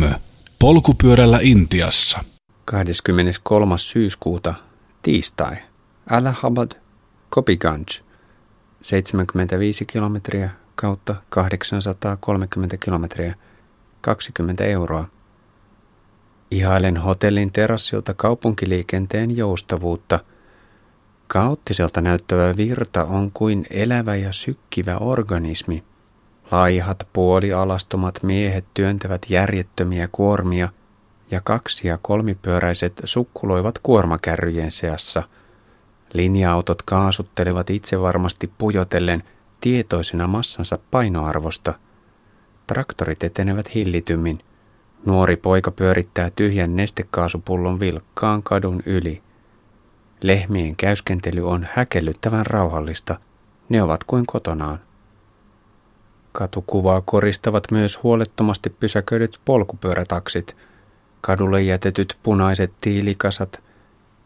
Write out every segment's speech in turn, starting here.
Kämö. Polkupyörällä Intiassa. 23. syyskuuta, tiistai. Allahabad, Kopiganj. 75 kilometriä kautta 830 kilometriä. 20 euroa. Ihailen hotellin terassilta kaupunkiliikenteen joustavuutta. Kaoottiselta näyttävä virta on kuin elävä ja sykkivä organismi. Laihat puolialastomat miehet työntävät järjettömiä kuormia ja kaksi- ja kolmipyöräiset sukkuloivat kuormakärryjen seassa. Linja-autot kaasuttelevat itse varmasti pujotellen tietoisena massansa painoarvosta. Traktorit etenevät hillitymmin. Nuori poika pyörittää tyhjän nestekaasupullon vilkkaan kadun yli. Lehmien käyskentely on häkellyttävän rauhallista. Ne ovat kuin kotonaan. Katukuvaa koristavat myös huolettomasti pysäköidyt polkupyörätaksit, kadulle jätetyt punaiset tiilikasat,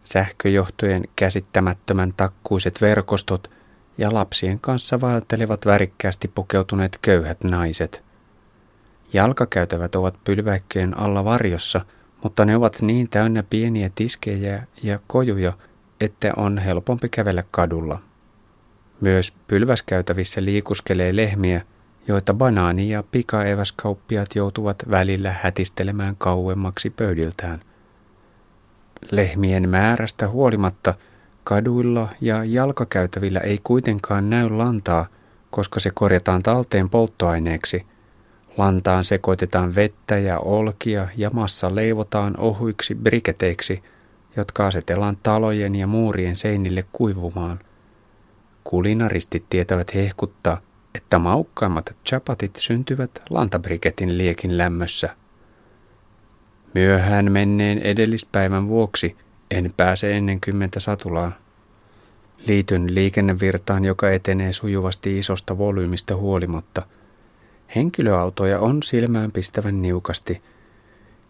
sähköjohtojen käsittämättömän takkuiset verkostot ja lapsien kanssa vaeltelevat värikkäästi pukeutuneet köyhät naiset. Jalkakäytävät ovat pylväikköjen alla varjossa, mutta ne ovat niin täynnä pieniä tiskejä ja kojuja, että on helpompi kävellä kadulla. Myös pylväskäytävissä liikuskelee lehmiä, joita banaani- ja pikaeväskauppiat joutuvat välillä hätistelemään kauemmaksi pöydiltään. Lehmien määrästä huolimatta kaduilla ja jalkakäytävillä ei kuitenkaan näy lantaa, koska se korjataan talteen polttoaineeksi. Lantaan sekoitetaan vettä ja olkia ja massa leivotaan ohuiksi briketeiksi, jotka asetellaan talojen ja muurien seinille kuivumaan. Kulinaristit tietävät hehkuttaa, että maukkaimmat chapatit syntyvät lantabriketin liekin lämmössä. Myöhään menneen edellispäivän vuoksi en pääse ennen kymmentä satulaa. Liityn liikennevirtaan, joka etenee sujuvasti isosta volyymista huolimatta. Henkilöautoja on silmään pistävän niukasti.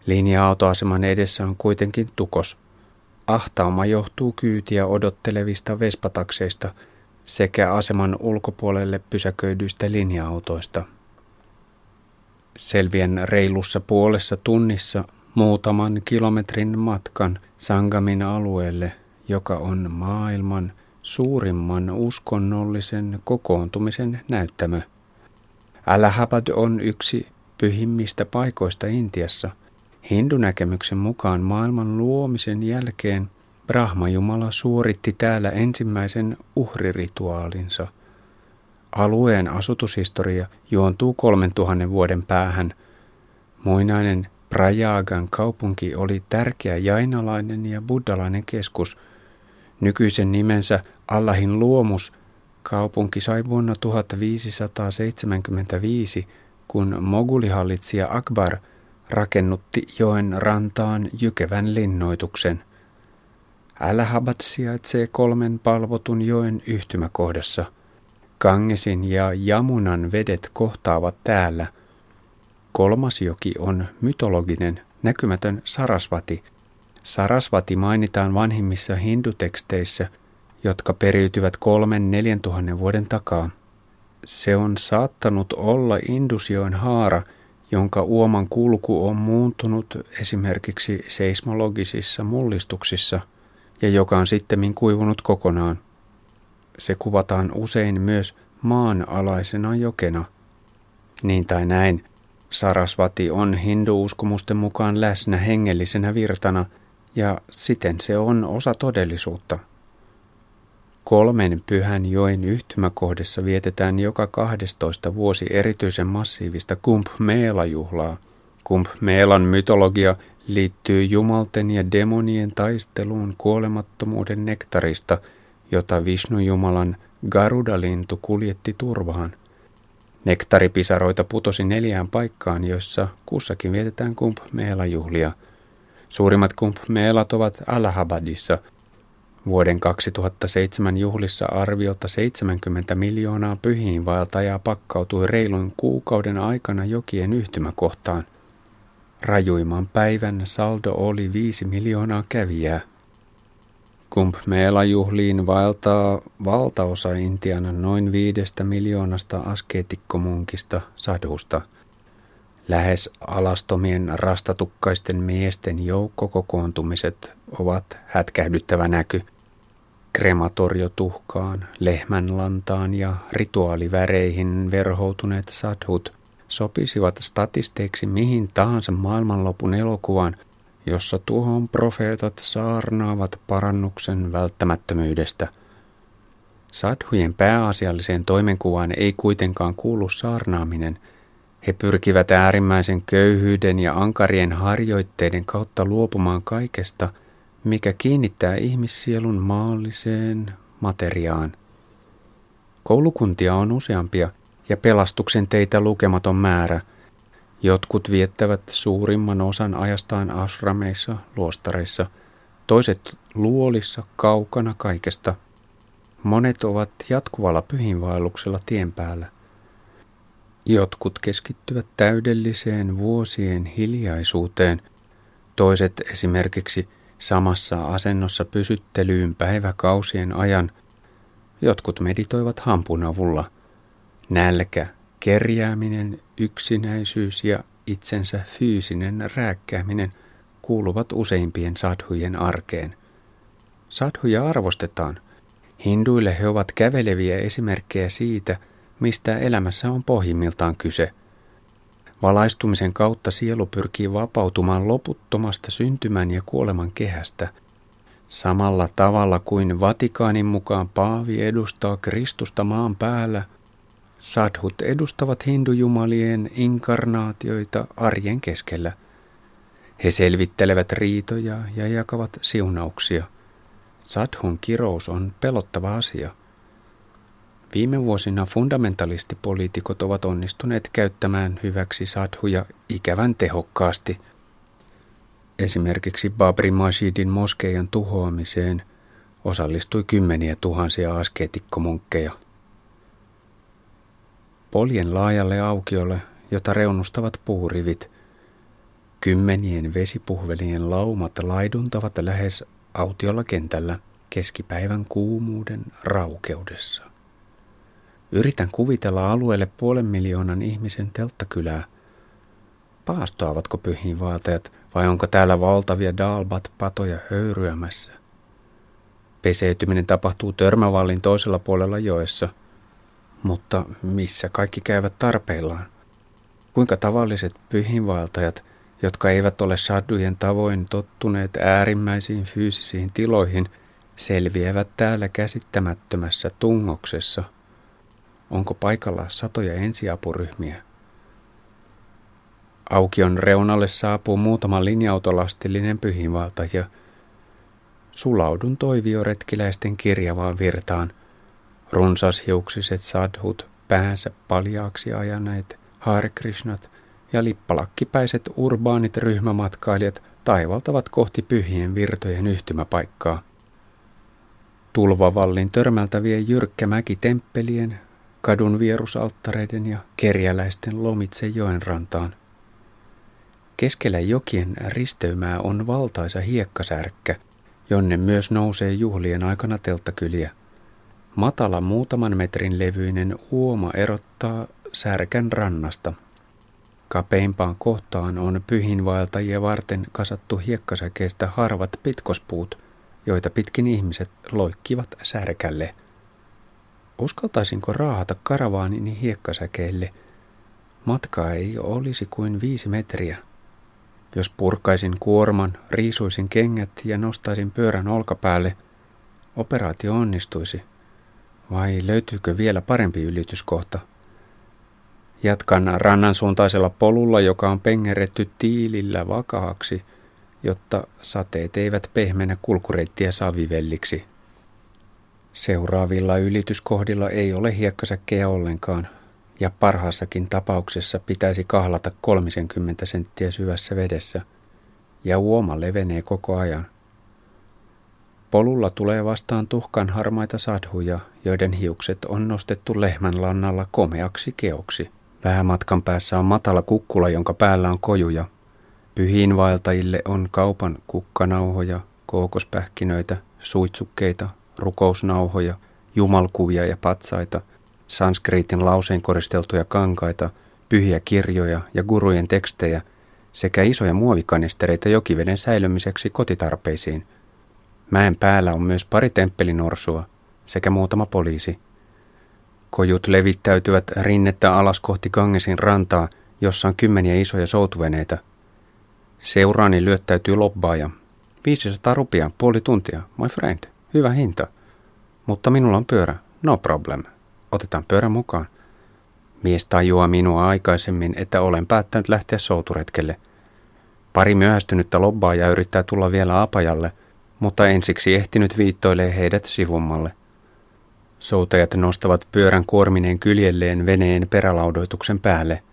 Linja-autoaseman edessä on kuitenkin tukos. Ahtauma johtuu kyytiä odottelevista vespatakseista – sekä aseman ulkopuolelle pysäköidyistä linja-autoista. Selvien reilussa puolessa tunnissa muutaman kilometrin matkan Sangamin alueelle, joka on maailman suurimman uskonnollisen kokoontumisen näyttämö. Allahabad on yksi pyhimmistä paikoista Intiassa. Hindunäkemyksen mukaan maailman luomisen jälkeen – Brahma-Jumala suoritti täällä ensimmäisen uhrirituaalinsa. Alueen asutushistoria juontuu 3000 vuoden päähän. Muinainen Prajagan kaupunki oli tärkeä jainalainen ja buddalainen keskus. Nykyisen nimensä Allahin luomus kaupunki sai vuonna 1575, kun mogulihallitsija Akbar rakennutti joen rantaan jykevän linnoituksen – Allahabad sijaitsee kolmen palvotun joen yhtymäkohdassa. Gangesin ja Jamunan vedet kohtaavat täällä. Kolmas joki on mytologinen, näkymätön Sarasvati. Sarasvati mainitaan vanhimmissa hinduteksteissä, jotka periytyvät kolmen neljän tuhannen vuoden takaa. Se on saattanut olla Indusjoen haara, jonka uoman kulku on muuntunut esimerkiksi seismologisissa mullistuksissa – ja joka on sittemmin kuivunut kokonaan. Se kuvataan usein myös maanalaisena jokena. Niin tai näin, Sarasvati on hinduuskomusten mukaan läsnä hengellisenä virtana ja siten se on osa todellisuutta. Kolmen pyhän joen yhtymäkohdassa vietetään joka 12 vuosi erityisen massiivista Kumph Meela-juhlaa. Kumph Meelan mytologia liittyy jumalten ja demonien taisteluun kuolemattomuuden nektarista, jota Vishnu-jumalan Garuda-lintu kuljetti turvaan. Nektaripisaroita putosi neljään paikkaan, joissa kussakin vietetään Kumph Meela-juhlia. Suurimmat Meelat ovat Allahabadissa. Vuoden 2007 juhlissa arviolta 70 miljoonaa pyhiinvaeltajaa pakkautui reilun kuukauden aikana jokien yhtymäkohtaan – Rajuimman päivän saldo oli viisi miljoonaa kävijää. Kumph Meela-juhliin vaeltaa valtaosa Intian noin viidestä miljoonasta askeetikkomunkista sadusta. Lähes alastomien rastatukkaisten miesten joukkokokoontumiset ovat hätkähdyttävä näky. Krematoriotuhkaan, lehmänlantaan ja rituaaliväreihin verhoutuneet sadhut sopisivat statisteiksi mihin tahansa maailmanlopun elokuvan, jossa tuhon profeetat saarnaavat parannuksen välttämättömyydestä. Sadhujen pääasialliseen toimenkuvaan ei kuitenkaan kuulu saarnaaminen – he pyrkivät äärimmäisen köyhyyden ja ankarien harjoitteiden kautta luopumaan kaikesta, mikä kiinnittää ihmissielun maalliseen materiaan. Koulukuntia on useampia ja pelastuksen teitä lukematon määrä. Jotkut viettävät suurimman osan ajastaan ashrameissa, luostareissa, toiset luolissa kaukana kaikesta. Monet ovat jatkuvalla pyhinvaelluksella tien päällä – Jotkut keskittyvät täydelliseen vuosien hiljaisuuteen, toiset esimerkiksi samassa asennossa pysyttelyyn päiväkausien ajan, jotkut meditoivat hampun avulla. Nälkä, kerjääminen, yksinäisyys ja itsensä fyysinen rääkkääminen kuuluvat useimpien sadhujen arkeen. Sadhuja arvostetaan. Hinduille he ovat käveleviä esimerkkejä siitä – mistä elämässä on pohjimmiltaan kyse. Valaistumisen kautta sielu pyrkii vapautumaan loputtomasta syntymän ja kuoleman kehästä. Samalla tavalla kuin Vatikaanin mukaan Paavi edustaa Kristusta maan päällä, sadhut edustavat hindujumalien inkarnaatioita arjen keskellä. He selvittelevät riitoja ja jakavat siunauksia. Sadhun kirous on pelottava asia – Viime vuosina fundamentalistipoliitikot ovat onnistuneet käyttämään hyväksi sadhuja ikävän tehokkaasti. Esimerkiksi Babri Masjidin moskeijan tuhoamiseen osallistui kymmeniä tuhansia askeetikkomunkkeja. Poljen laajalle aukiolle, jota reunustavat puurivit, kymmenien vesipuhvelien laumat laiduntavat lähes autiolla kentällä keskipäivän kuumuuden raukeudessa. Yritän kuvitella alueelle puolen miljoonan ihmisen telttakylää. Paastoavatko pyhiinvaeltajat vai onko täällä valtavia dalbat-patoja höyryämässä? Peseytyminen tapahtuu Törmävallin toisella puolella joessa. Mutta missä kaikki käyvät tarpeillaan? Kuinka tavalliset pyhiinvaeltajat, jotka eivät ole saddujen tavoin tottuneet äärimmäisiin fyysisiin tiloihin, selviävät täällä käsittämättömässä tungoksessa – Onko paikalla satoja ensiapuryhmiä? Aukion reunalle saapuu muutama linja-autolastillinen pyhinvaltaja. Sulaudun toivioretkiläisten kirjavaan virtaan. Runsashiuksiset sadhut, päänsä paljaaksi ajaneet, Hare Krishnat ja lippalakkipäiset urbaanit ryhmämatkailijat taivaltavat kohti pyhien virtojen yhtymäpaikkaa. Tulvavallin törmältä vie jyrkkä mäki temppelien, kadun vierusalttareiden ja kerjäläisten lomitse joen rantaan. Keskellä jokien risteymää on valtaisa hiekkasärkkä, jonne myös nousee juhlien aikana telttakyliä. Matala muutaman metrin levyinen uoma erottaa särkän rannasta. Kapeimpaan kohtaan on pyhinvaeltajia varten kasattu hiekkasäkeistä harvat pitkospuut, joita pitkin ihmiset loikkivat särkälle – Uskaltaisinko raahata karavaanini hiekkasäkeille? Matkaa ei olisi kuin viisi metriä. Jos purkaisin kuorman, riisuisin kengät ja nostaisin pyörän olkapäälle, operaatio onnistuisi. Vai löytyykö vielä parempi ylityskohta? Jatkan rannan suuntaisella polulla, joka on pengeretty tiilillä vakaaksi, jotta sateet eivät pehmenä kulkureittiä savivelliksi. Seuraavilla ylityskohdilla ei ole hiekkasäkkejä ollenkaan, ja parhaassakin tapauksessa pitäisi kahlata 30 senttiä syvässä vedessä, ja uoma levenee koko ajan. Polulla tulee vastaan tuhkan harmaita sadhuja, joiden hiukset on nostettu lehmän lannalla komeaksi keoksi. Vähän matkan päässä on matala kukkula, jonka päällä on kojuja. Pyhiinvaeltajille on kaupan kukkanauhoja, kookospähkinöitä, suitsukkeita, rukousnauhoja, jumalkuvia ja patsaita, sanskriitin lauseen koristeltuja kankaita, pyhiä kirjoja ja gurujen tekstejä sekä isoja muovikanistereita jokiveden säilymiseksi kotitarpeisiin. Mäen päällä on myös pari temppelinorsua sekä muutama poliisi. Kojut levittäytyvät rinnettä alas kohti Gangesin rantaa, jossa on kymmeniä isoja soutuveneitä. Seuraani lyöttäytyy lobbaaja. 500 rupia, puoli tuntia, my friend. Hyvä hinta. Mutta minulla on pyörä. No problem. Otetaan pyörä mukaan. Mies tajuaa minua aikaisemmin, että olen päättänyt lähteä souturetkelle. Pari myöhästynyttä ja yrittää tulla vielä apajalle, mutta ensiksi ehtinyt viittoilee heidät sivummalle. Soutajat nostavat pyörän kuormineen kyljelleen veneen perälaudoituksen päälle.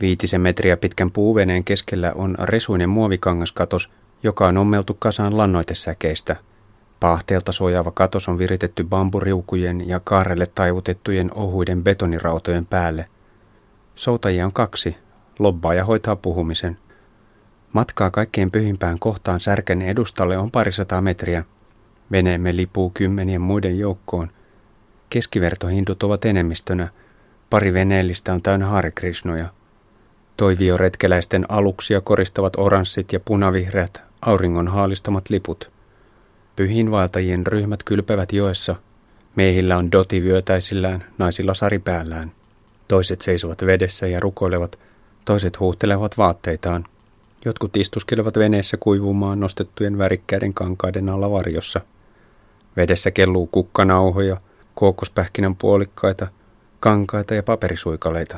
Viitisen metriä pitkän puuveneen keskellä on resuinen muovikangaskatos, joka on ommeltu kasaan lannoitesäkeistä – Pahteelta suojaava katos on viritetty bamburiukujen ja kaarelle taivutettujen ohuiden betonirautojen päälle. Soutajia on kaksi. Lobbaaja hoitaa puhumisen. Matkaa kaikkein pyhimpään kohtaan särken edustalle on parisataa metriä. Veneemme lipuu kymmenien muiden joukkoon. Keskivertohindut ovat enemmistönä. Pari veneellistä on täynnä harikrishnoja. Toivioretkeläisten aluksia koristavat oranssit ja punavihreät auringon haalistamat liput – Pyhinvaeltajien ryhmät kylpevät joessa. Miehillä on doti vyötäisillään, naisilla sari päällään. Toiset seisovat vedessä ja rukoilevat, toiset huuhtelevat vaatteitaan. Jotkut istuskelevat veneessä kuivumaan nostettujen värikkäiden kankaiden alla varjossa. Vedessä kelluu kukkanauhoja, kookospähkinän puolikkaita, kankaita ja paperisuikaleita.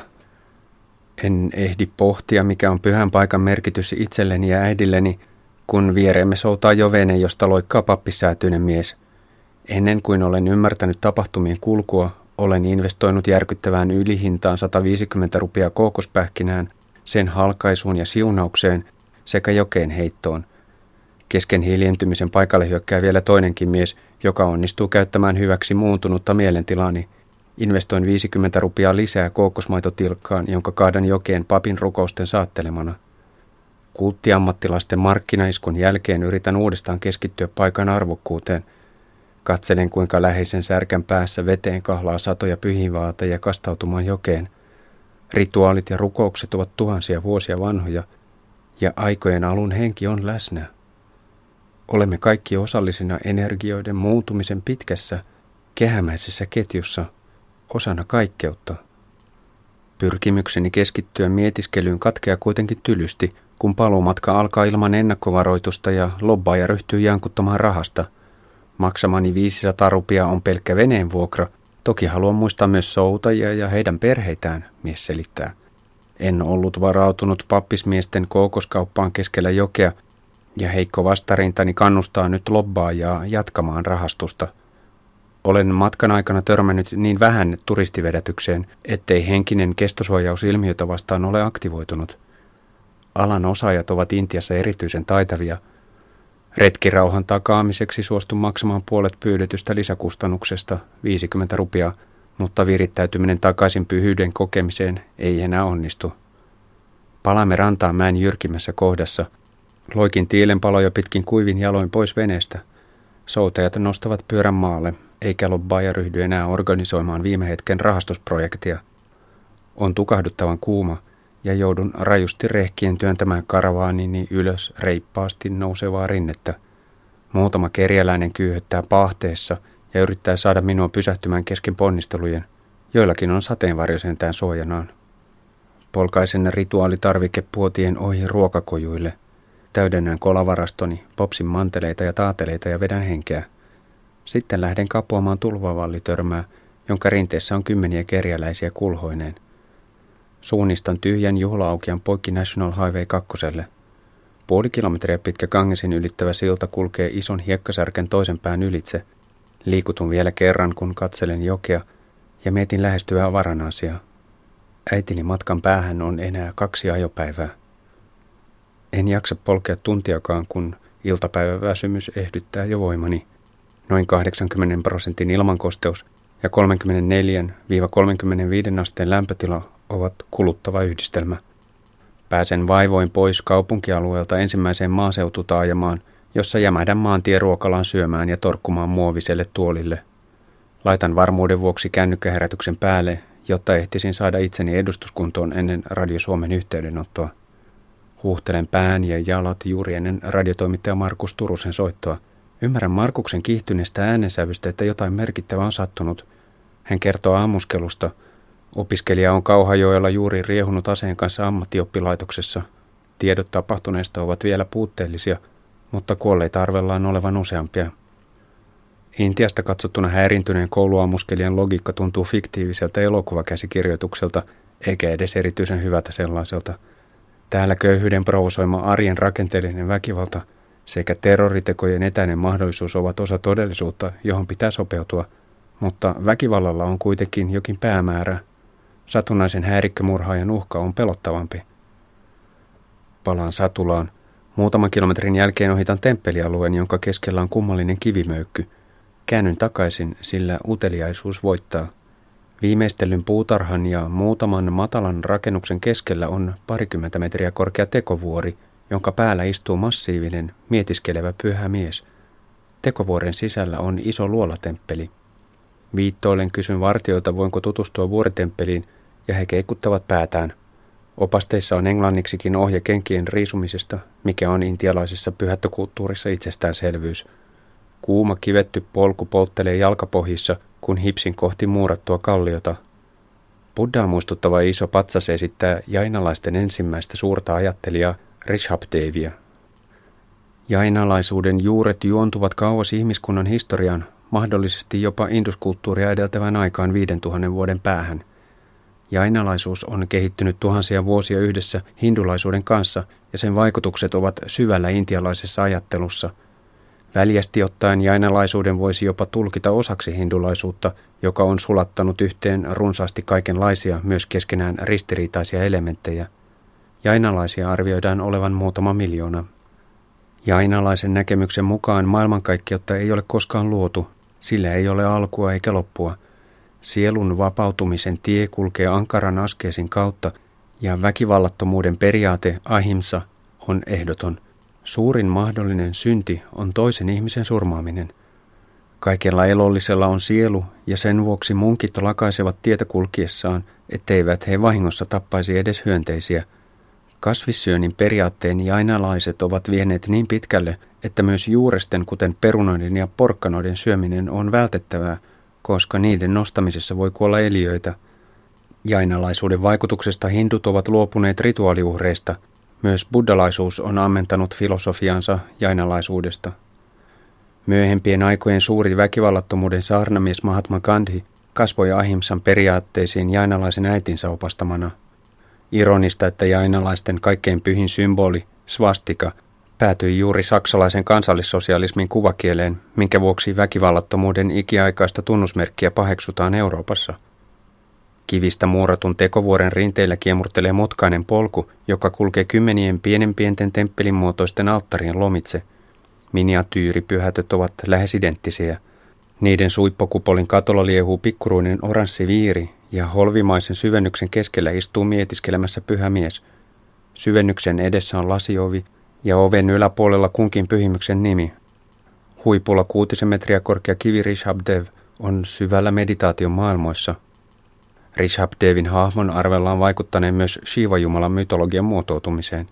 En ehdi pohtia, mikä on pyhän paikan merkitys itselleni ja äidilleni, kun viereemme soutaa jo vene, josta loikkaa pappisäätyinen mies. Ennen kuin olen ymmärtänyt tapahtumien kulkua, olen investoinut järkyttävään ylihintaan 150 rupia kookospähkinään, sen halkaisuun ja siunaukseen sekä jokeen heittoon. Kesken hiljentymisen paikalle hyökkää vielä toinenkin mies, joka onnistuu käyttämään hyväksi muuntunutta mielentilaani. Investoin 50 rupia lisää kookosmaitotilkkaan, jonka kaadan jokeen papin rukousten saattelemana – Kulttiammattilaisten markkinaiskun jälkeen yritän uudestaan keskittyä paikan arvokkuuteen. Katselen, kuinka läheisen särkän päässä veteen kahlaa satoja pyhinvaateja kastautumaan jokeen. Rituaalit ja rukoukset ovat tuhansia vuosia vanhoja, ja aikojen alun henki on läsnä. Olemme kaikki osallisina energioiden muuntumisen pitkässä, kehämäisessä ketjussa, osana kaikkeutta. Pyrkimykseni keskittyä mietiskelyyn katkeaa kuitenkin tylysti – kun paluumatka alkaa ilman ennakkovaroitusta ja lobbaaja ryhtyy jankuttamaan rahasta. Maksamani 500 rupia on pelkkä veneen vuokra. Toki haluan muistaa myös soutajia ja heidän perheitään, mies selittää. En ollut varautunut pappismiesten kookoskauppaan keskellä jokea, ja heikko vastarintani kannustaa nyt lobbaajaa jatkamaan rahastusta. Olen matkan aikana törmännyt niin vähän turistivedätykseen, ettei henkinen kestosuojaus ilmiötä vastaan ole aktivoitunut – Alan osaajat ovat Intiassa erityisen taitavia. Retkirauhan takaamiseksi suostun maksamaan puolet pyydetystä lisäkustannuksesta 50 rupia, mutta virittäytyminen takaisin pyhyyden kokemiseen ei enää onnistu. Palaamme rantaan mäen jyrkimmässä kohdassa. Loikin tiilenpaloja pitkin kuivin jaloin pois veneestä. Soutajat nostavat pyörän maalle, eikä lobbaaja ryhdy enää organisoimaan viime hetken rahastusprojektia. On tukahduttavan kuuma – ja joudun rajusti rehkien työntämään karavaanini ylös reippaasti nousevaa rinnettä. Muutama kerjäläinen kyyhöttää pahteessa ja yrittää saada minua pysähtymään kesken ponnistelujen. Joillakin on sateenvarjo sentään suojanaan. Polkaisen rituaalitarvikepuotien ohi ruokakojuille. Täydennän kolavarastoni, popsin manteleita ja taateleita ja vedän henkeä. Sitten lähden kapuamaan tulvavallitörmää, jonka rinteessä on kymmeniä kerjäläisiä kulhoineen – Suunnistan tyhjän juhlaukian poikki National Highway 2. Puoli kilometriä pitkä Gangesin ylittävä silta kulkee ison hiekkasärken toisen pään ylitse. Liikutun vielä kerran, kun katselen jokea ja mietin lähestyvää Varanasiaa. Äitini matkan päähän on enää kaksi ajopäivää. En jaksa polkea tuntiakaan, kun iltapäiväväsymys ehdyttää jo voimani. Noin 80 prosentin ilmankosteus ja 34-35 asteen lämpötila ovat kuluttava yhdistelmä. Pääsen vaivoin pois kaupunkialueelta ensimmäiseen maaseututaajamaan, jossa jämädän maantien ruokalan syömään ja torkkumaan muoviselle tuolille. Laitan varmuuden vuoksi kännykkäherätyksen päälle jotta ehtisin saada itseni edustuskuntoon ennen Radio Suomen yhteydenottoa. Huuhtelen pään ja jalat juuri ennen radiotoimittaja Markus Turusen soittoa. Ymmärrän Markuksen kiihtyneestä äänensävystä, että jotain merkittävää on sattunut. Hän kertoo ammuskelusta. Opiskelija on Kauhajoella juuri riehunut aseen kanssa ammattioppilaitoksessa. Tiedot tapahtuneesta ovat vielä puutteellisia, mutta kuolleita arvellaan olevan useampia. Intiasta katsottuna häirintyneen kouluammuskelijan logiikka tuntuu fiktiiviseltä elokuvakäsikirjoitukselta, eikä edes erityisen hyvältä sellaiselta. Täällä köyhyyden provosoima arjen rakenteellinen väkivalta sekä terroritekojen etäinen mahdollisuus ovat osa todellisuutta, johon pitää sopeutua, mutta väkivallalla on kuitenkin jokin päämäärä. Satunnaisen häirikkömurhaajan uhka on pelottavampi. Palaan Satulaan. Muutaman kilometrin jälkeen ohitan temppelialueen, jonka keskellä on kummallinen kivimöykky – Käännyn takaisin, sillä uteliaisuus voittaa. Viimeistellyn puutarhan ja muutaman matalan rakennuksen keskellä on parikymmentä metriä korkea tekovuori, jonka päällä istuu massiivinen, mietiskelevä pyhä mies. Tekovuoren sisällä on iso luolatemppeli. Viittoilen kysyn vartijoilta, voinko tutustua vuoritemppeliin, ja he keikuttavat päätään. Opasteissa on englanniksikin ohje kenkien riisumisesta, mikä on intialaisessa pyhättökulttuurissa itsestäänselvyys – Kuuma kivetty polku polttelee jalkapohjissa, kun hipsin kohti muurattua kalliota. Buddhaa muistuttava iso patsas esittää jainalaisten ensimmäistä suurta ajattelijaa Rishabdevia. Jainalaisuuden juuret juontuvat kauas ihmiskunnan historiaan, mahdollisesti jopa induskulttuuria edeltävän aikaan 5000 vuoden päähän. Jainalaisuus on kehittynyt tuhansia vuosia yhdessä hindulaisuuden kanssa ja sen vaikutukset ovat syvällä intialaisessa ajattelussa – Väljästi ottaen jainalaisuuden voisi jopa tulkita osaksi hindulaisuutta, joka on sulattanut yhteen runsaasti kaikenlaisia, myös keskenään ristiriitaisia elementtejä. Jainalaisia arvioidaan olevan muutama miljoona. Jainalaisen näkemyksen mukaan maailmankaikkeutta ei ole koskaan luotu, sillä ei ole alkua eikä loppua. Sielun vapautumisen tie kulkee ankaran askeesin kautta ja väkivallattomuuden periaate ahimsa on ehdoton – Suurin mahdollinen synti on toisen ihmisen surmaaminen. Kaikella elollisella on sielu ja sen vuoksi munkit lakaisevat tietä kulkiessaan, etteivät he vahingossa tappaisi edes hyönteisiä. Kasvissyönnin periaatteen jainalaiset ovat vieneet niin pitkälle, että myös juuresten kuten perunoiden ja porkkanoiden syöminen on vältettävää, koska niiden nostamisessa voi kuolla eliöitä. Jainalaisuuden vaikutuksesta hindut ovat luopuneet rituaaliuhreista – myös buddhalaisuus on ammentanut filosofiansa jainalaisuudesta. Myöhempien aikojen suuri väkivallattomuuden saarnamies Mahatma Gandhi kasvoi ahimsan periaatteisiin jainalaisen äitinsä opastamana. Ironista, että jainalaisten kaikkein pyhin symboli, svastika, päätyi juuri saksalaisen kansallissosialismin kuvakieleen, minkä vuoksi väkivallattomuuden ikiaikaista tunnusmerkkiä paheksutaan Euroopassa – Kivistä muuratun tekovuoren rinteillä kiemurtelee mutkainen polku, joka kulkee kymmenien pienen pienten temppelin muotoisten alttarien lomitse. Miniatyyripyhätöt ovat lähes identtisiä. Niiden suippokupolin katolla liehuu pikkuruinen oranssi viiri ja holvimaisen syvennyksen keskellä istuu mietiskelemässä pyhä mies. Syvennyksen edessä on lasiovi ja oven yläpuolella kunkin pyhimyksen nimi. Huipulla kuutisen metriä korkea kivi Rishabdev on syvällä meditaation maailmoissa – Rishabdevin hahmon arvellaan vaikuttaneen myös Shiva-jumalan mytologian muotoutumiseen.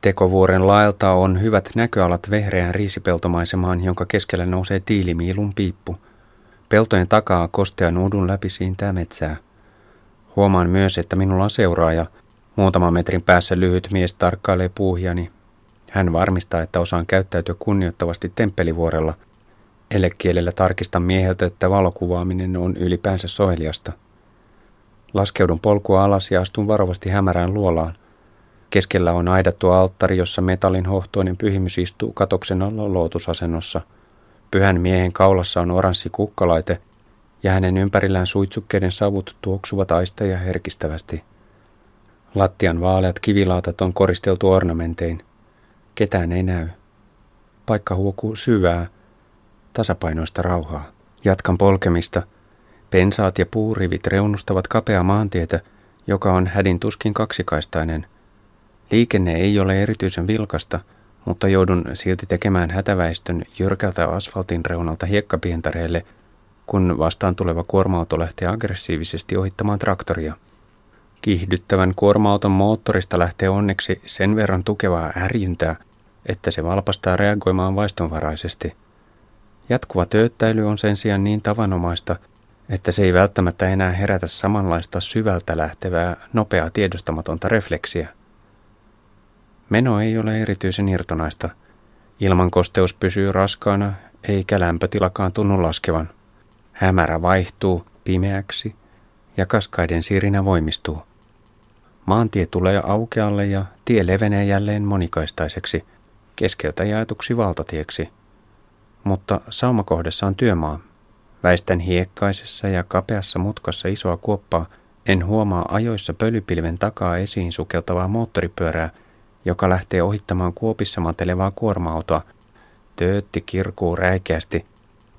Tekovuoren laelta on hyvät näköalat vehreään riisipeltomaisemaan, jonka keskellä nousee tiilimiilun piippu. Peltojen takaa kostean udun läpi siintää metsää. Huomaan myös, että minulla on seuraaja. Muutaman metrin päässä lyhyt mies tarkkailee puuhiani. Hän varmistaa, että osaan käyttäytyä kunnioittavasti temppelivuorella. Elekielellä tarkistan mieheltä, että valokuvaaminen on ylipäänsä soheliasta. Laskeudun polkua alas ja astun varovasti hämärään luolaan. Keskellä on aidattu alttari, jossa metallin hohtoinen pyhimys istuu katoksen alla lootusasennossa. Pyhän miehen kaulassa on oranssi kukkalaite ja hänen ympärillään suitsukkeiden savut tuoksuvat aisteja herkistävästi. Lattian vaaleat kivilaatat on koristeltu ornamentein. Ketään ei näy. Paikka huokuu syvää, tasapainoista rauhaa. Jatkan polkemista – Pensaat ja puurivit reunustavat kapea maantietä, joka on hädin tuskin kaksikaistainen. Liikenne ei ole erityisen vilkasta, mutta joudun silti tekemään hätäväistön jyrkältä asfaltin reunalta hiekkapientareelle, kun vastaan tuleva kuorma-auto lähtee aggressiivisesti ohittamaan traktoria. Kiihdyttävän kuorma-auton moottorista lähtee onneksi sen verran tukevaa ärjyntää, että se valpastaa reagoimaan vaistonvaraisesti. Jatkuva tööttäily on sen sijaan niin tavanomaista, että se ei välttämättä enää herätä samanlaista syvältä lähtevää, nopeaa tiedostamatonta refleksiä. Meno ei ole erityisen irtonaista. Ilman kosteus pysyy raskaana, eikä lämpötilakaan tunnu laskevan. Hämärä vaihtuu pimeäksi ja kaskaiden sirinä voimistuu. Maantie tulee aukealle ja tie levenee jälleen monikaistaiseksi, keskeltä jaetuksi valtatieksi. Mutta saumakohdessa on työmaa, Väistän hiekkaisessa ja kapeassa mutkassa isoa kuoppaa, en huomaa ajoissa pölypilven takaa esiin sukeltavaa moottoripyörää, joka lähtee ohittamaan kuopissa matelevaa kuorma-autoa. Töötti kirkuu räikeästi.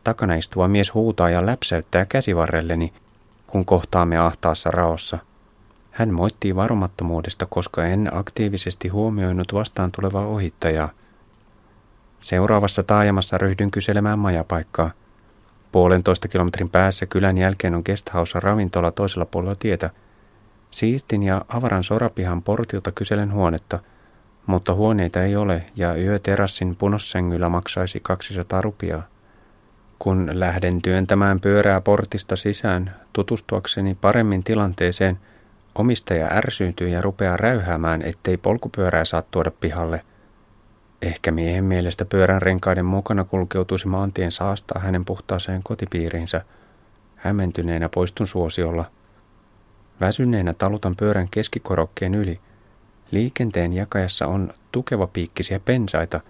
Takana istuva mies huutaa ja läpsäyttää käsivarrelleni, kun kohtaamme ahtaassa raossa. Hän moittii varomattomuudesta, koska en aktiivisesti huomioinut vastaan tulevaa ohittajaa. Seuraavassa taajamassa ryhdyn kyselemään majapaikkaa – Puolentoista kilometrin päässä kylän jälkeen on guesthouse ravintola toisella puolella tietä. Siistin ja avaran sorapihan portilta kyselen huonetta, mutta huoneita ei ole ja yöterassin punossängyllä maksaisi 200 rupiaa. Kun lähden työntämään pyörää portista sisään tutustuakseni paremmin tilanteeseen, omistaja ärsyyntyy ja rupeaa räyhäämään, ettei polkupyörää saa tuoda pihalle – Ehkä miehen mielestä pyörän renkaiden mukana kulkeutuisi maantien saastaa hänen puhtaaseen kotipiiriinsä. Hämmentyneenä poistun suosiolla. Väsyneenä talutan pyörän keskikorokkeen yli. Liikenteen jakajassa on tukeva piikkisiä pensaita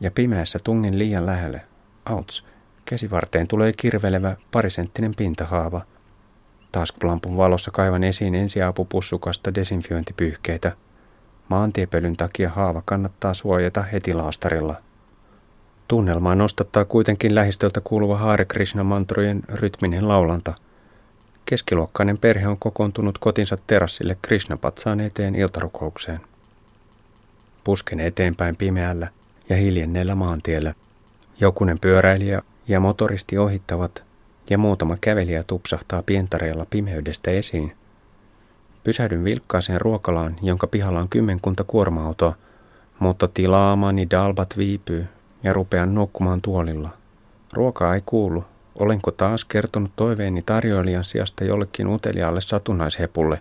ja pimeässä tungen liian lähelle. Auts, käsivarteen tulee kirvelevä parisenttinen pintahaava. Taas lampun valossa kaivan esiin ensiapupussukasta desinfiointipyyhkeitä – Maantiepölyn takia haava kannattaa suojata heti laastarilla. Tunnelmaa nostattaa kuitenkin lähistöltä kuuluva Haare Krishna mantrojen rytminen laulanta. Keskiluokkainen perhe on kokoontunut kotinsa terassille Krishna-patsaan eteen iltarukoukseen. Pusken eteenpäin pimeällä ja hiljenneellä maantiellä. Jokunen pyöräilijä ja motoristi ohittavat ja muutama kävelijä tupsahtaa pientareella pimeydestä esiin – Pysähdyn vilkkaaseen ruokalaan, jonka pihalla on kymmenkunta kuorma-autoa, mutta tilaamani dalbat viipyy ja rupean nukkumaan tuolilla. Ruokaa ei kuulu. Olenko taas kertonut toiveeni tarjoilijan sijasta jollekin uteliaalle satunnaishepulle?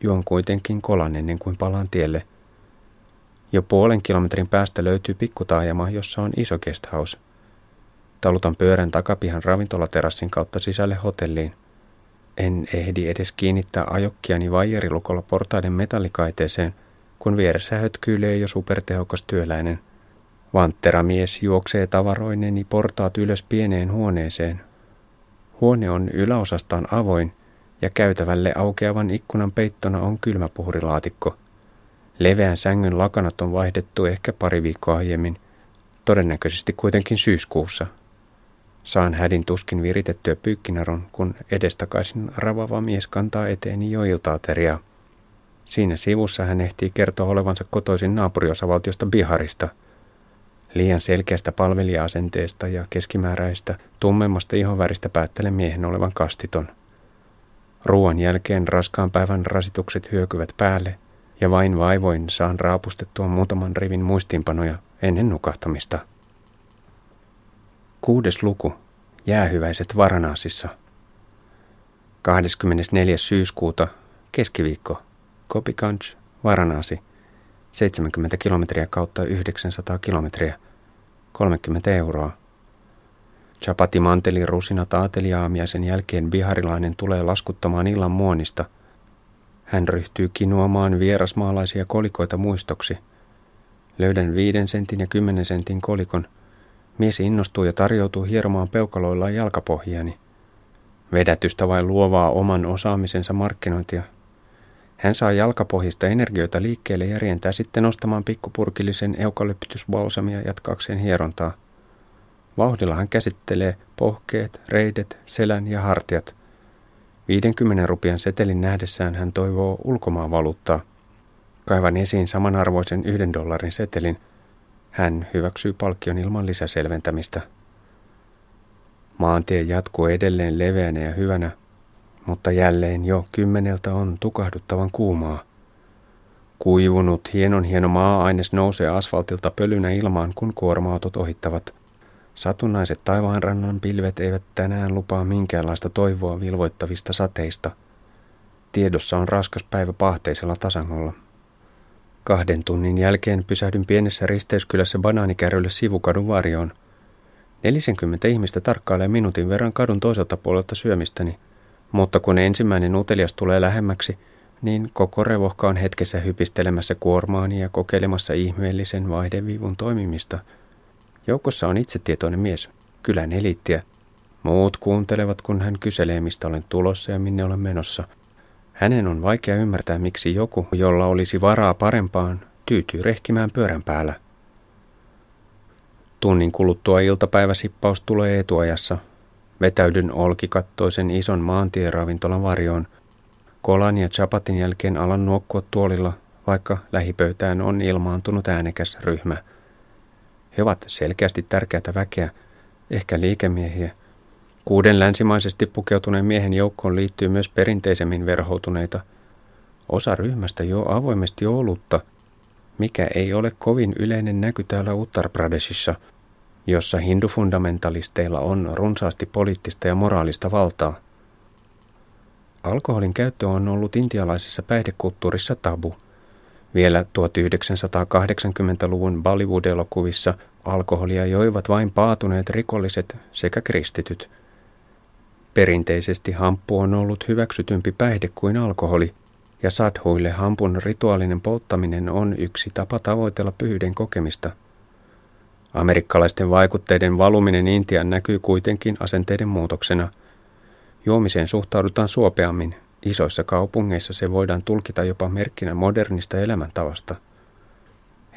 Juon kuitenkin kolan ennen kuin palaan tielle. Jo puolen kilometrin päästä löytyy pikkutaajama, jossa on iso guesthouse. Talutan pyörän takapihan ravintolaterassin kautta sisälle hotelliin – en ehdi edes kiinnittää ajokkiani vaijerilukolla portaiden metallikaiteeseen, kun vieressä hötkyilee jo supertehokas työläinen. Vanttera mies juoksee tavaroineni portaat ylös pieneen huoneeseen. Huone on yläosastaan avoin ja käytävälle aukeavan ikkunan peittona on kylmäpuhurilaatikko. Leveän sängyn lakanat on vaihdettu ehkä pari viikkoa aiemmin, todennäköisesti kuitenkin syyskuussa – Saan hädin tuskin viritettyä pyykkinaron, kun edestakaisin ravava mies kantaa eteeni jo iltaateria. Siinä sivussa hän ehtii kertoa olevansa kotoisin naapuriosavaltiosta Biharista. Liian selkeästä palvelija-asenteesta ja keskimääräistä tummemmasta ihonväristä päättelen miehen olevan kastiton. Ruoan jälkeen raskaan päivän rasitukset hyökyvät päälle ja vain vaivoin saan raapustettua muutaman rivin muistiinpanoja ennen nukahtamista. Kuudes luku. Jäähyväiset Varanaasissa. 24. syyskuuta. Keskiviikko. Kopikanch, Varanaasi. 70 kilometriä kautta 900 kilometriä. 30 euroa. Chapati manteli rusinat aateliaamiaisen jälkeen biharilainen tulee laskuttamaan illan muonista. Hän ryhtyy kinuamaan vierasmaalaisia kolikoita muistoksi. Löydän viiden sentin ja kymmenen sentin kolikon – Mies innostuu ja tarjoutuu hieromaan peukaloillaan jalkapohjiani. Vedätystä vain luovaa oman osaamisensa markkinointia. Hän saa jalkapohjista energioita liikkeelle ja rientää sitten ostamaan pikkupurkillisen eukalyptusbalsamia jatkaakseen hierontaa. Vauhdilla hän käsittelee pohkeet, reidet, selän ja hartiat. 50 rupian setelin nähdessään hän toivoo ulkomaan valuuttaa. Kaivan esiin samanarvoisen yhden dollarin setelin – hän hyväksyy palkkion ilman lisäselventämistä. Maantie jatkuu edelleen leveänä ja hyvänä, mutta jälleen jo kymmeneltä on tukahduttavan kuumaa. Kuivunut hienon hieno maa-aines nousee asfaltilta pölynä ilmaan, kun kuorma-autot ohittavat. Satunnaiset taivaanrannan pilvet eivät tänään lupaa minkäänlaista toivoa vilvoittavista sateista. Tiedossa on raskas päivä pahteisella tasangolla. Kahden tunnin jälkeen pysähdyn pienessä risteyskylässä banaanikärrylle sivukadun varjoon. 40 ihmistä tarkkailee minuutin verran kadun toiselta puolelta syömistäni, mutta kun ensimmäinen utelias tulee lähemmäksi, niin koko revohka on hetkessä hypistelemässä kuormaani ja kokeilemassa ihmeellisen vaihdeviivun toimimista. Joukossa on itsetietoinen mies, kylän eliittiä. Muut kuuntelevat, kun hän kyselee, mistä olen tulossa ja minne olen menossa – hänen on vaikea ymmärtää, miksi joku, jolla olisi varaa parempaan, tyytyy rehkimään pyörän päällä. Tunnin kuluttua iltapäiväsippaus tulee etuajassa. Vetäydyn olkikattoisen ison maantieravintolan varjoon. Kolan ja chapatin jälkeen alan nuokkua tuolilla, vaikka lähipöytään on ilmaantunut äänekäs ryhmä. He ovat selkeästi tärkeätä väkeä, ehkä liikemiehiä – Kuuden länsimaisesti pukeutuneen miehen joukkoon liittyy myös perinteisemmin verhoutuneita. Osa ryhmästä jo avoimesti olutta, mikä ei ole kovin yleinen näky täällä Uttar Pradeshissa, jossa hindufundamentalisteilla on runsaasti poliittista ja moraalista valtaa. Alkoholin käyttö on ollut intialaisessa päihdekulttuurissa tabu. Vielä 1980-luvun Bollywood-elokuvissa alkoholia joivat vain paatuneet rikolliset sekä kristityt – Perinteisesti hamppu on ollut hyväksytympi päihde kuin alkoholi, ja sadhuille hampun rituaalinen polttaminen on yksi tapa tavoitella pyhyyden kokemista. Amerikkalaisten vaikutteiden valuminen Intian näkyy kuitenkin asenteiden muutoksena. Juomiseen suhtaudutaan suopeammin. Isoissa kaupungeissa se voidaan tulkita jopa merkkinä modernista elämäntavasta.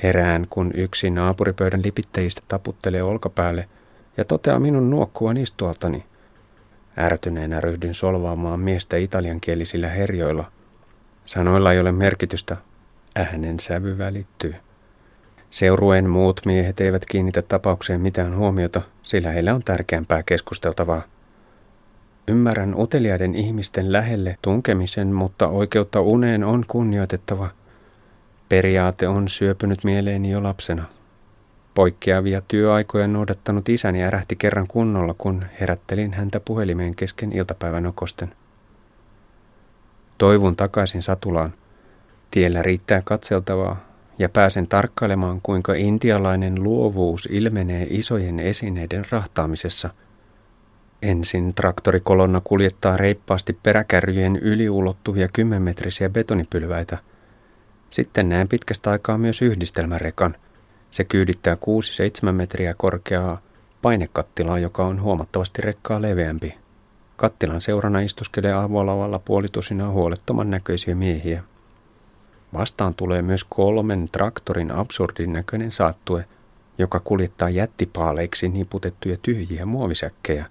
Herään, kun yksi naapuripöydän lipittäjistä taputtelee olkapäälle ja toteaa minun nuokkuvan istualtani – Ärtyneenä ryhdyn solvaamaan miestä italiankielisillä herjoilla. Sanoilla ei ole merkitystä. Äänen sävy välittyy. Seuruen muut miehet eivät kiinnitä tapaukseen mitään huomiota, sillä heillä on tärkeämpää keskusteltavaa. Ymmärrän uteliaiden ihmisten lähelle tunkemisen, mutta oikeutta uneen on kunnioitettava. Periaate on syöpynyt mieleeni jo lapsena. Poikkeavia työaikoja noudattanut isäni ärähti kerran kunnolla, kun herättelin häntä puhelimeen kesken iltapäivän okosten. Toivun takaisin Satulaan. Tiellä riittää katseltavaa ja pääsen tarkkailemaan, kuinka intialainen luovuus ilmenee isojen esineiden rahtaamisessa. Ensin traktorikolonna kuljettaa reippaasti peräkärryjen yliulottuvia kymmenmetrisiä betonipylväitä. Sitten näen pitkästä aikaa myös yhdistelmärekan – se kyydittää 6-7 metriä korkeaa painekattilaa, joka on huomattavasti rekkaa leveämpi. Kattilan seurana istuskelee avolavalla puolitusina huolettoman näköisiä miehiä. Vastaan tulee myös kolmen traktorin absurdin näköinen saattue, joka kuljettaa jättipaaleiksi niputettuja tyhjiä muovisäkkejä.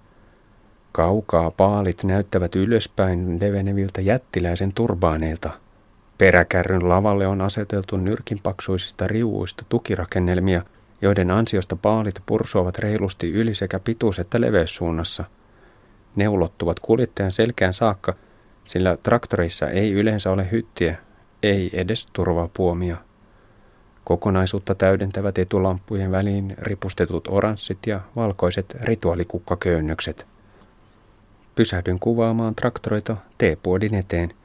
Kaukaa paalit näyttävät ylöspäin leveneviltä jättiläisen turbaaneilta – Peräkärryn lavalle on aseteltu nyrkinpaksuisista riuuista tukirakennelmia, joiden ansiosta paalit pursuavat reilusti yli sekä pituus- että leveyssuunnassa. Ne ulottuvat kuljettajan selkään saakka, sillä traktoreissa ei yleensä ole hyttiä, ei edes turvapuomia. Kokonaisuutta täydentävät etulampujen väliin ripustetut oranssit ja valkoiset rituaalikukkaköynnökset. Pysähdyn kuvaamaan traktoreita T-puodin eteen –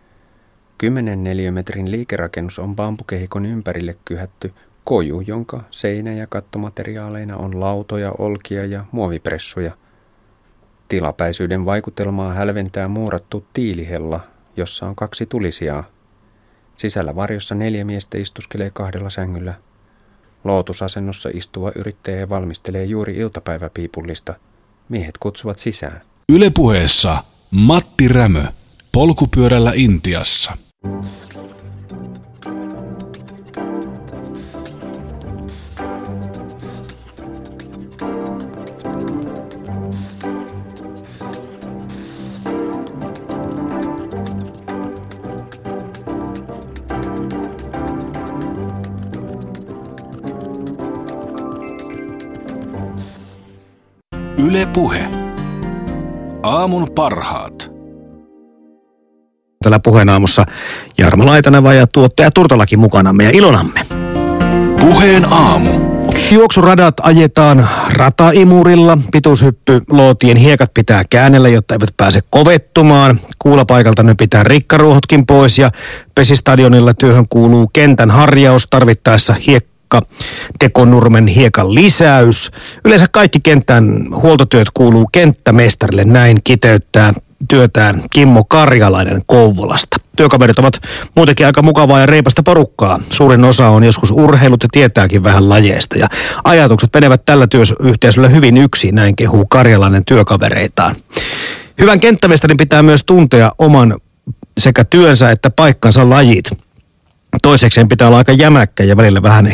10 neliömetrin liikerakennus on bambukehikon ympärille kyhätty koju, jonka seinä- ja kattomateriaaleina on lautoja, olkia ja muovipressuja. Tilapäisyyden vaikutelmaa hälventää muurattu tiilihella, jossa on kaksi tulisijaa. Sisällä varjossa neljä miestä istuskelee kahdella sängyllä. Lootusasennossa istuva yrittäjä valmistelee juuri iltapäiväpiipullista. Miehet kutsuvat sisään. Ylepuheessa Matti Rämö. Polkupyörällä Intiassa. Yle Puhe. Aamun parhaat. Tällä puheenaamussa Jarmo Laitaneva ja tuottaja Turtalakin mukanamme ja ilonamme. Puheen aamu. Juoksuradat ajetaan rataimurilla, pituushyppy lootien hiekat pitää käännellä, jotta eivät pääse kovettumaan. Kuulapaikalta ne pitää rikkaruuhotkin pois ja pesistadionilla työhön kuuluu kentän harjaus, tarvittaessa hiekka tekonurmen hiekan lisäys. Yleensä kaikki kentän huoltotyöt kuuluu kenttämestarille, näin kiteyttää työtään Kimmo Karjalainen Kouvolasta. Työkaverit ovat muutenkin aika mukavaa ja reipasta porukkaa. Suurin osa on joskus urheilut ja tietääkin vähän lajeista. Ja ajatukset menevät tällä työyhteisöllä hyvin yksin, näin kehuu Karjalainen työkavereitaan. Hyvän kenttämestarin pitää myös tuntea oman sekä työnsä että paikkansa lajit. Toisekseen pitää olla aika jämäkkä ja välillä vähän